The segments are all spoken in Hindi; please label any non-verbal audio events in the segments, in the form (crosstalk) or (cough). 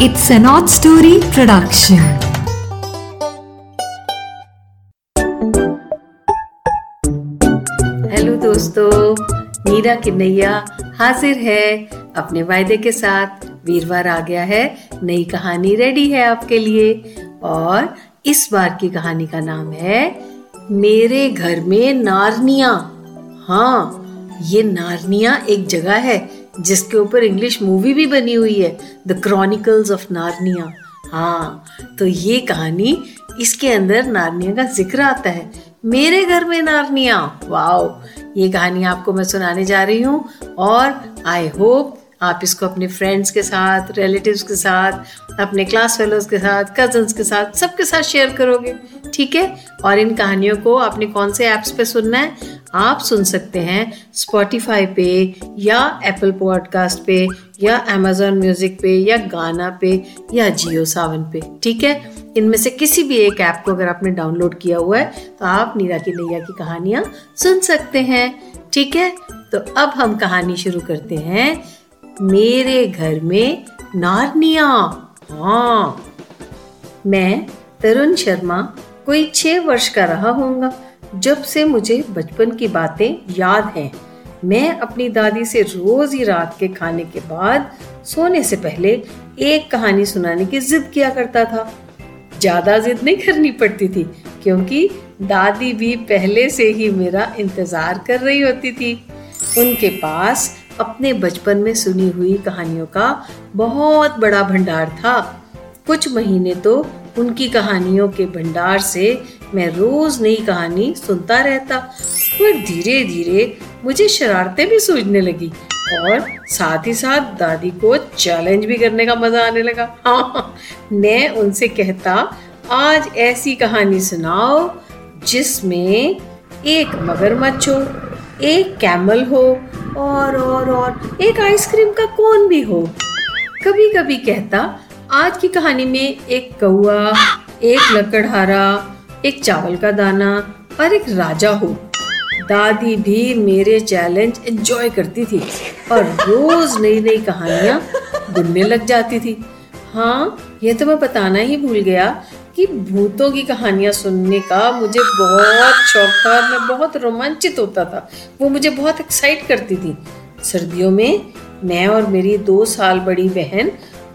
It's an odd story production. Hello दोस्तों, मीरा किन्नैया हाजिर है अपने वायदे के साथ। वीरवार आ गया है, नई कहानी रेडी है आपके लिए। और इस बार की कहानी का नाम है, मेरे घर में नारनिया। हाँ ये नारनिया एक जगह है जिसके ऊपर इंग्लिश मूवी भी बनी हुई है द क्रॉनिकल्स ऑफ़ नारनिया हाँ तो ये कहानी इसके अंदर नारनिया का ज़िक्र आता है। मेरे घर में नारनिया। वाओ, ये कहानी आपको मैं सुनाने जा रही हूँ और आई होप आप इसको अपने फ्रेंड्स के साथ रिलेटिव्स के साथ, अपने क्लास फेलोज के साथ कजन्स के साथ, सबके साथ शेयर करोगे। ठीक है? और इन कहानियों को आपने कौन से ऐप्स पे सुनना है? आप सुन सकते हैं स्पॉटिफाई पे या एप्पल पॉडकास्ट पे या अमेजोन म्यूज़िक पे या गाना पे या जियो सावन पे, ठीक है? इनमें से किसी भी एक ऐप को अगर आपने डाउनलोड किया हुआ है तो आप नीरा की नैया की कहानियाँ सुन सकते हैं, ठीक है? तो अब हम कहानी शुरू करते हैं। मेरे घर में नारनिया। हाँ मैं तरुण शर्मा, कोई छह वर्ष का रहा होगा जब से मुझे बचपन की बातें याद हैं, मैं अपनी दादी से रोज ही रात के खाने के बाद सोने से पहले एक कहानी सुनाने की जिद किया करता था। ज़्यादा जिद नहीं करनी पड़ती थी, क्योंकि दादी भी पहले से ही मेरा इंतज़ार कर रही होती थी। उनके पास अपने बचपन में सुनी हुई कहानियों का बहुत बड़ा भंडार था। कुछ महीने तो उनकी कहानियों के भंडार से मैं रोज नई कहानी सुनता रहता पर धीरे धीरे मुझे शरारतें भी सूझने लगी और साथ ही साथ दादी को चैलेंज भी करने का मज़ा आने लगा। हाँ मैं उनसे कहता, आज ऐसी कहानी सुनाओ जिसमें एक मगरमच्छ हो, एक कैमल हो और और और एक आइसक्रीम का कोन भी हो। कभी कभी कहता, आज की कहानी में एक कौआ एक लकड़हारा एक चावल का दाना और एक राजा हो। दादी भी मेरे चैलेंज एंजॉय करती थी और रोज नई नई कहानियाँ बुनने लग जाती थी। हाँ ये तो मैं बताना ही भूल गया कि भूतों की कहानियाँ सुनने का मुझे बहुत शौक था और मैं बहुत रोमांचित होता था। वो मुझे बहुत एक्साइट करती थी। सर्दियों में मैं और मेरी दो साल बड़ी बहन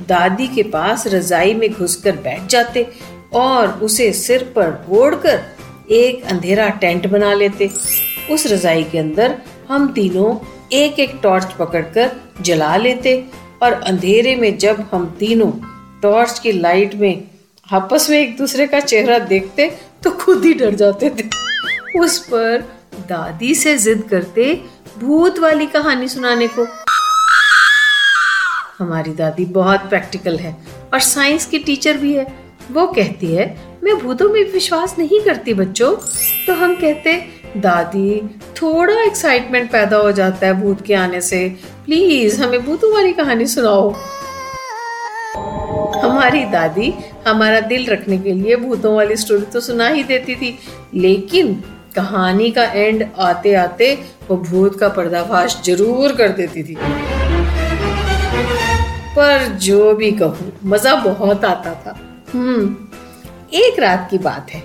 दादी के पास रजाई में घुसकर बैठ जाते। और उसे सिर पर ओढ़कर एक अंधेरा टेंट बना लेते। उस रजाई के अंदर हम तीनों एक एक टॉर्च पकड़कर जला लेते और अंधेरे में जब हम तीनों टॉर्च की लाइट में आपस में एक दूसरे का चेहरा देखते तो खुद ही डर जाते थे। उस पर दादी से जिद करते भूत वाली कहानी सुनाने को। हमारी दादी बहुत प्रैक्टिकल है और साइंस की टीचर भी है। वो कहती है, मैं भूतों में विश्वास नहीं करती बच्चों। तो हम कहते, दादी, थोड़ा एक्साइटमेंट पैदा हो जाता है भूत के आने से। प्लीज़ हमें भूतों वाली कहानी सुनाओ। हमारी दादी हमारा दिल रखने के लिए भूतों वाली स्टोरी तो सुना ही देती थी, लेकिन कहानी का एंड आते आते वो भूत का पर्दाफाश ज़रूर कर देती थी। पर जो भी कहूँ, मज़ा बहुत आता था। हम्म एक रात की बात है।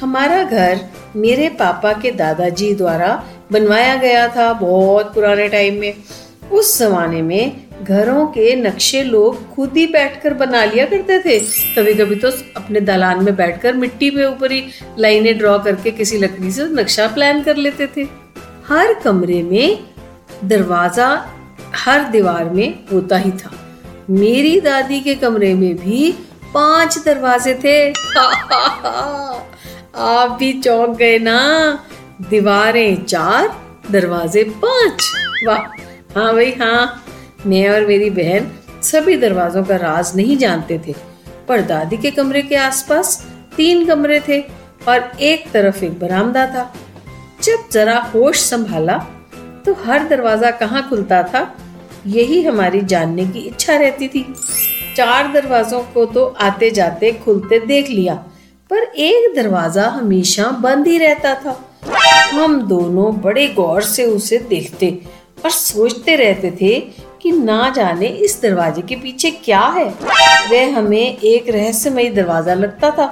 हमारा घर मेरे पापा के दादाजी द्वारा बनवाया गया था बहुत पुराने टाइम में। उस जमाने में घरों के नक्शे लोग खुद ही बैठकर बना लिया करते थे। कभी कभी तो अपने दलान में बैठकर मिट्टी पे ऊपर ही लाइनें ड्रॉ करके किसी लकड़ी से नक्शा प्लान कर लेते थे। हर कमरे में दरवाज़ा हर दीवार में होता ही था। मेरी दादी के कमरे में भी पाँच दरवाजे थे। (laughs) आप भी चौंक गए ना। दीवारें चार, दरवाजे पाँच। वाह। हाँ भाई हाँ। मैं और मेरी बहन सभी दरवाजों का राज नहीं जानते थे। पर दादी के कमरे के आसपास तीन कमरे थे और एक तरफ़ एक बरामदा था। जब जरा होश संभाला तो हर दरवाज़ा कहाँ खुलता था, यही हमारी जानने की इच्छा रहती थी। चार दरवाजों को तो आते जाते खुलते देख लिया, पर एक दरवाज़ा हमेशा बंद ही रहता था। हम दोनों बड़े गौर से उसे देखते और सोचते रहते थे कि ना जाने इस दरवाजे के पीछे क्या है। वह हमें एक रहस्यमयी दरवाज़ा लगता था।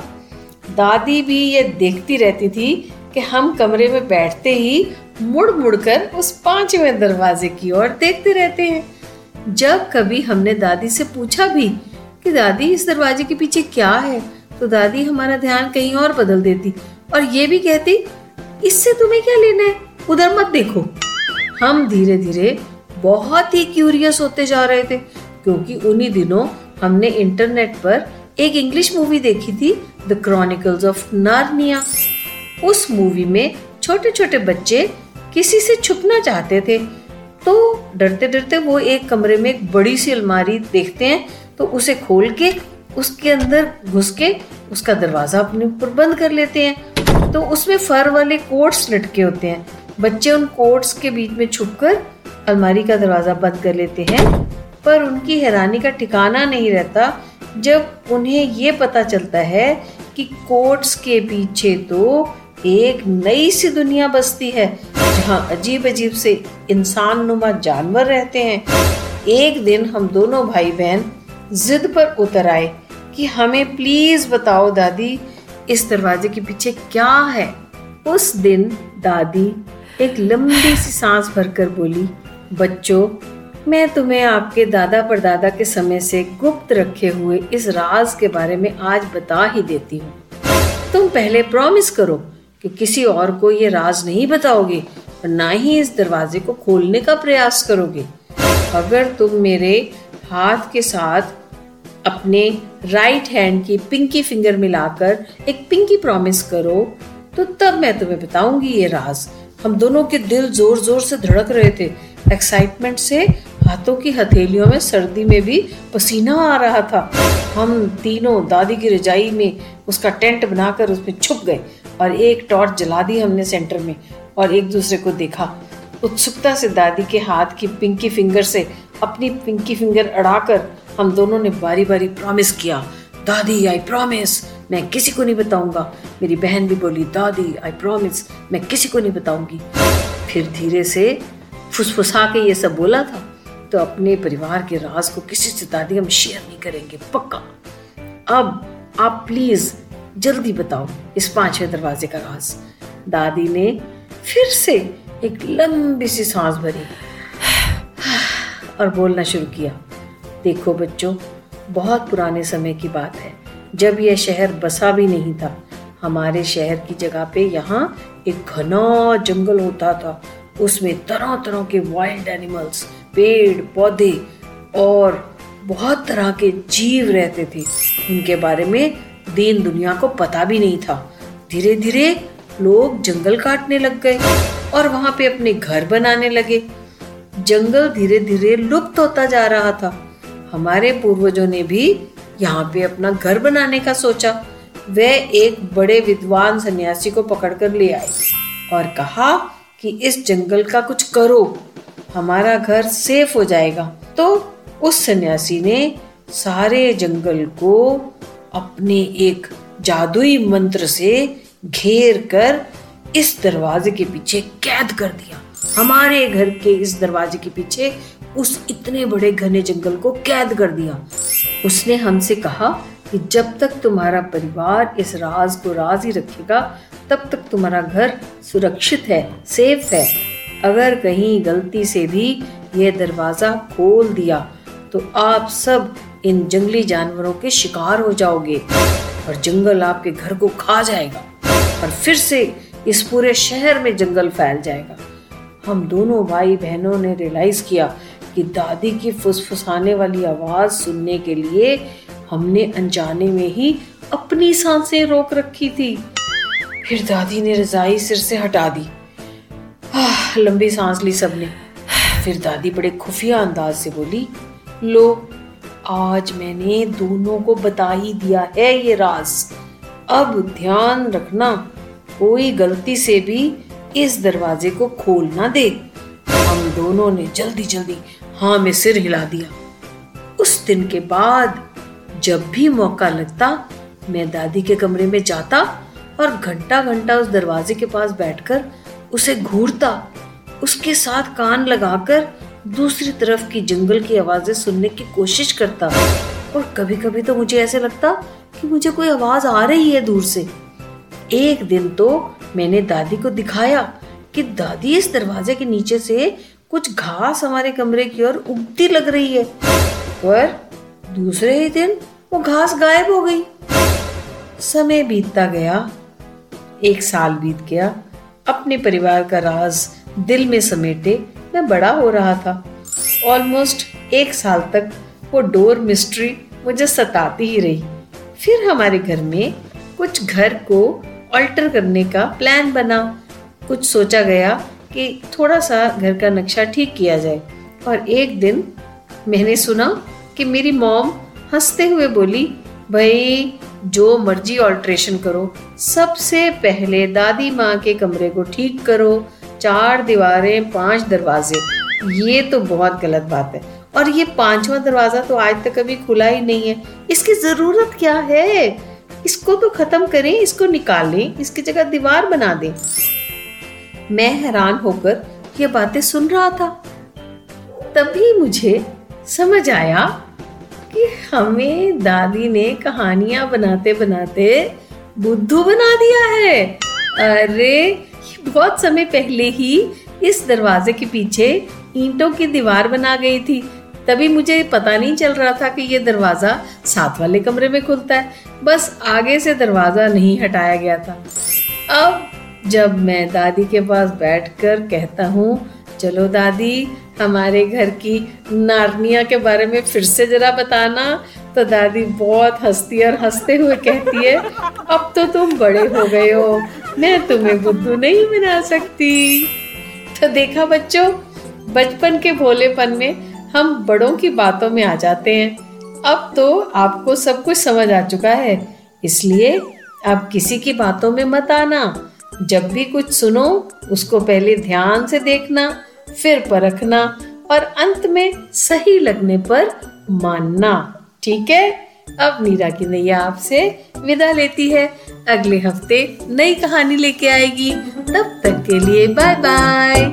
दादी भी ये देखती रहती थी कि हम कमरे में बैठते ही मुड़ मुड़ कर उस पाँचवें दरवाजे की ओर देखते रहते हैं। जब कभी हमने दादी से पूछा भी कि दादी, इस दरवाजे के पीछे क्या है तो दादी हमारा ध्यान कहीं और बदल देती और ये भी कहती, इससे तुम्हें क्या लेना है? उधर मत देखो। हम धीरे धीरे बहुत ही क्यूरियस होते जा रहे थे, क्योंकि उन्हीं दिनों हमने इंटरनेट पर एक इंग्लिश मूवी देखी थी द क्रॉनिकल्स ऑफ़ नार्निया उस मूवी में छोटे छोटे बच्चे किसी से छुपना चाहते थे तो डरते डरते वो एक कमरे में एक बड़ी सी अलमारी देखते हैं तो उसे खोल के, उसके अंदर घुस के, उसका दरवाज़ा अपने ऊपर बंद कर लेते हैं। तो उसमें फर वाले कोट्स लटके होते हैं। बच्चे उन कोट्स के बीच में छुपकर अलमारी का दरवाज़ा बंद कर लेते हैं, पर उनकी हैरानी का ठिकाना नहीं रहता। जब उन्हें ये पता चलता है कि कोट्स के पीछे तो एक नई सी दुनिया बसती है, जहाँ अजीब अजीब से इंसान नुमा जानवर रहते हैं। एक दिन हम दोनों भाई बहन जिद पर उतर आए कि हमें प्लीज़ बताओ दादी, इस दरवाजे के पीछे क्या है? उस दिन दादी एक लंबी सी सांस भरकर बोली, बच्चों, मैं तुम्हें आपके दादा परदादा के समय से गुप्त रखे हुए इस राज के बारे में आज बता ही देती हूँ। तुम पहले प्रॉमिस करो कि किसी और को ये राज नहीं बताओगे और ना ही इस दरवाजे को खोलने का प्रयास करोगे। अगर तुम मेरे हाथ के साथ अपने राइट हैंड की पिंकी फिंगर मिलाकर एक पिंकी प्रॉमिस करो तो तब मैं तुम्हें बताऊँगी ये राज। हम दोनों के दिल ज़ोर ज़ोर से धड़क रहे थे। एक्साइटमेंट से हाथों की हथेलियों में सर्दी में भी पसीना आ रहा था। हम तीनों दादी की रजाई में उसका टेंट बनाकर उसमें छुप गए और एक टॉर्च जला दी हमने सेंटर में और एक दूसरे को देखा। उत्सुकता से दादी के हाथ की पिंकी फिंगर से अपनी पिंकी फिंगर अड़ाकर हम दोनों ने बारी बारी प्रॉमिस किया, दादी आई प्रॉमिस मैं किसी को नहीं बताऊँगा। मेरी बहन भी बोली, दादी आई प्रॉमिस मैं किसी को नहीं बताऊँगी। फिर धीरे से फुसफुसा के ये सब बोला था। तो अपने परिवार के राज को किसी से दादी हम शेयर नहीं करेंगे, पक्का। अब आप प्लीज़ जल्दी बताओ इस पाँचवें दरवाजे का राज। दादी ने फिर से एक लंबी सी सांस भरी और बोलना शुरू किया, देखो बच्चों, बहुत पुराने समय की बात है। जब यह शहर बसा भी नहीं था, हमारे शहर की जगह पे यहाँ एक घना जंगल होता था। उसमें तरह तरह के वाइल्ड एनिमल्स पेड़, पौधे और बहुत तरह के जीव रहते थे। उनके बारे में दीन दुनिया को पता भी नहीं था। धीरे धीरे लोग जंगल काटने लग गए और वहाँ पे अपने घर बनाने लगे। जंगल धीरे धीरे लुप्त होता जा रहा था। हमारे पूर्वजों ने भी यहाँ पे अपना घर बनाने का सोचा। वे एक बड़े विद्वान सन्यासी को पकड़कर ले आए और कहा कि इस जंगल का कुछ करो। हमारा घर सेफ़ हो जाएगा। तो उस सन्यासी ने सारे जंगल को अपने एक जादुई मंत्र से घेर कर इस दरवाजे के पीछे कैद कर दिया। हमारे घर के इस दरवाजे के पीछे उस इतने बड़े घने जंगल को कैद कर दिया। उसने हमसे कहा कि जब तक तुम्हारा परिवार इस राज को राज ही रखेगा, तब तक तुम्हारा घर सुरक्षित है, सेफ़ है। अगर कहीं गलती से भी यह दरवाज़ा खोल दिया तो आप सब इन जंगली जानवरों के शिकार हो जाओगे और जंगल आपके घर को खा जाएगा और फिर से इस पूरे शहर में जंगल फैल जाएगा। हम दोनों भाई बहनों ने रियलाइज़ किया कि दादी की फुसफुसाने वाली आवाज़ सुनने के लिए हमने अनजाने में ही अपनी साँसें रोक रखी थी। फिर दादी ने रजाई सिर से हटा दी। लंबी सांस ली सबने। फिर दादी बड़े खुफिया अंदाज से बोली, लो, आज मैंने दोनों को बता ही दिया है ये राज। अब ध्यान रखना, कोई गलती से भी इस दरवाजे को खोल ना दे। हम दोनों ने जल्दी जल्दी हाँ में सिर हिला दिया। उस दिन के बाद जब भी मौका लगता, मैं दादी के कमरे में जाता और घंटा घंटा उस दरवाजे के पास बैठकर उसे घूरता। उसके साथ कान लगाकर दूसरी तरफ़ की जंगल की आवाज़ें सुनने की कोशिश करता और कभी कभी तो मुझे ऐसे लगता कि मुझे कोई आवाज़ आ रही है दूर से। एक दिन तो मैंने दादी को दिखाया कि दादी इस दरवाजे के नीचे से कुछ घास हमारे कमरे की ओर उगती लग रही है, पर दूसरे ही दिन वो घास गायब हो गई। समय बीतता गया, एक साल बीत गया, अपने परिवार का राज दिल में समेटे मैं बड़ा हो रहा था। ऑलमोस्ट एक साल तक वो डोर मिस्ट्री मुझे सताती ही रही। फिर हमारे घर में कुछ घर को अल्टर करने का प्लान बना। कुछ सोचा गया कि थोड़ा सा घर का नक्शा ठीक किया जाए। और एक दिन मैंने सुना कि मेरी मॉम हँसते हुए बोली, भाई, जो मर्ज़ी ऑल्ट्रेशन करो, सबसे पहले दादी माँ के कमरे को ठीक करो चार दीवारें, पाँच दरवाजे। ये तो बहुत गलत बात है। और ये पांचवा दरवाज़ा तो आज तक कभी खुला ही नहीं है। इसकी ज़रूरत क्या है? इसको तो खत्म करें, इसको निकालें इसकी जगह दीवार बना दें। मैं हैरान होकर ये बातें सुन रहा था। तभी मुझे समझ आया कि हमें दादी ने कहानियाँ बनाते बनाते बुद्धू बना दिया है। अरे बहुत समय पहले ही इस दरवाजे के पीछे ईंटों की दीवार बना गई थी। तभी मुझे पता नहीं चल रहा था कि ये दरवाज़ा साथ वाले कमरे में खुलता है। बस आगे से दरवाज़ा नहीं हटाया गया था। अब जब मैं दादी के पास बैठकर कहता हूँ, चलो दादी, हमारे घर की नारनिया के बारे में फिर से जरा बताना तो दादी बहुत हंसती और हँसते हुए कहती है, अब तो तुम बड़े हो गए हो, मैं तुम्हें बुद्धू नहीं बना सकती। तो देखा बच्चों, बचपन के भोलेपन में हम बड़ों की बातों में आ जाते हैं। अब तो आपको सब कुछ समझ आ चुका है, इसलिए अब किसी की बातों में मत आना। जब भी कुछ सुनो, उसको पहले ध्यान से देखना, फिर परखना और अंत में सही लगने पर मानना। ठीक है? अब मीरा की नैया आपसे विदा लेती है। अगले हफ़्ते नई कहानी लेके आएगी। तब तक के लिए बाय बाय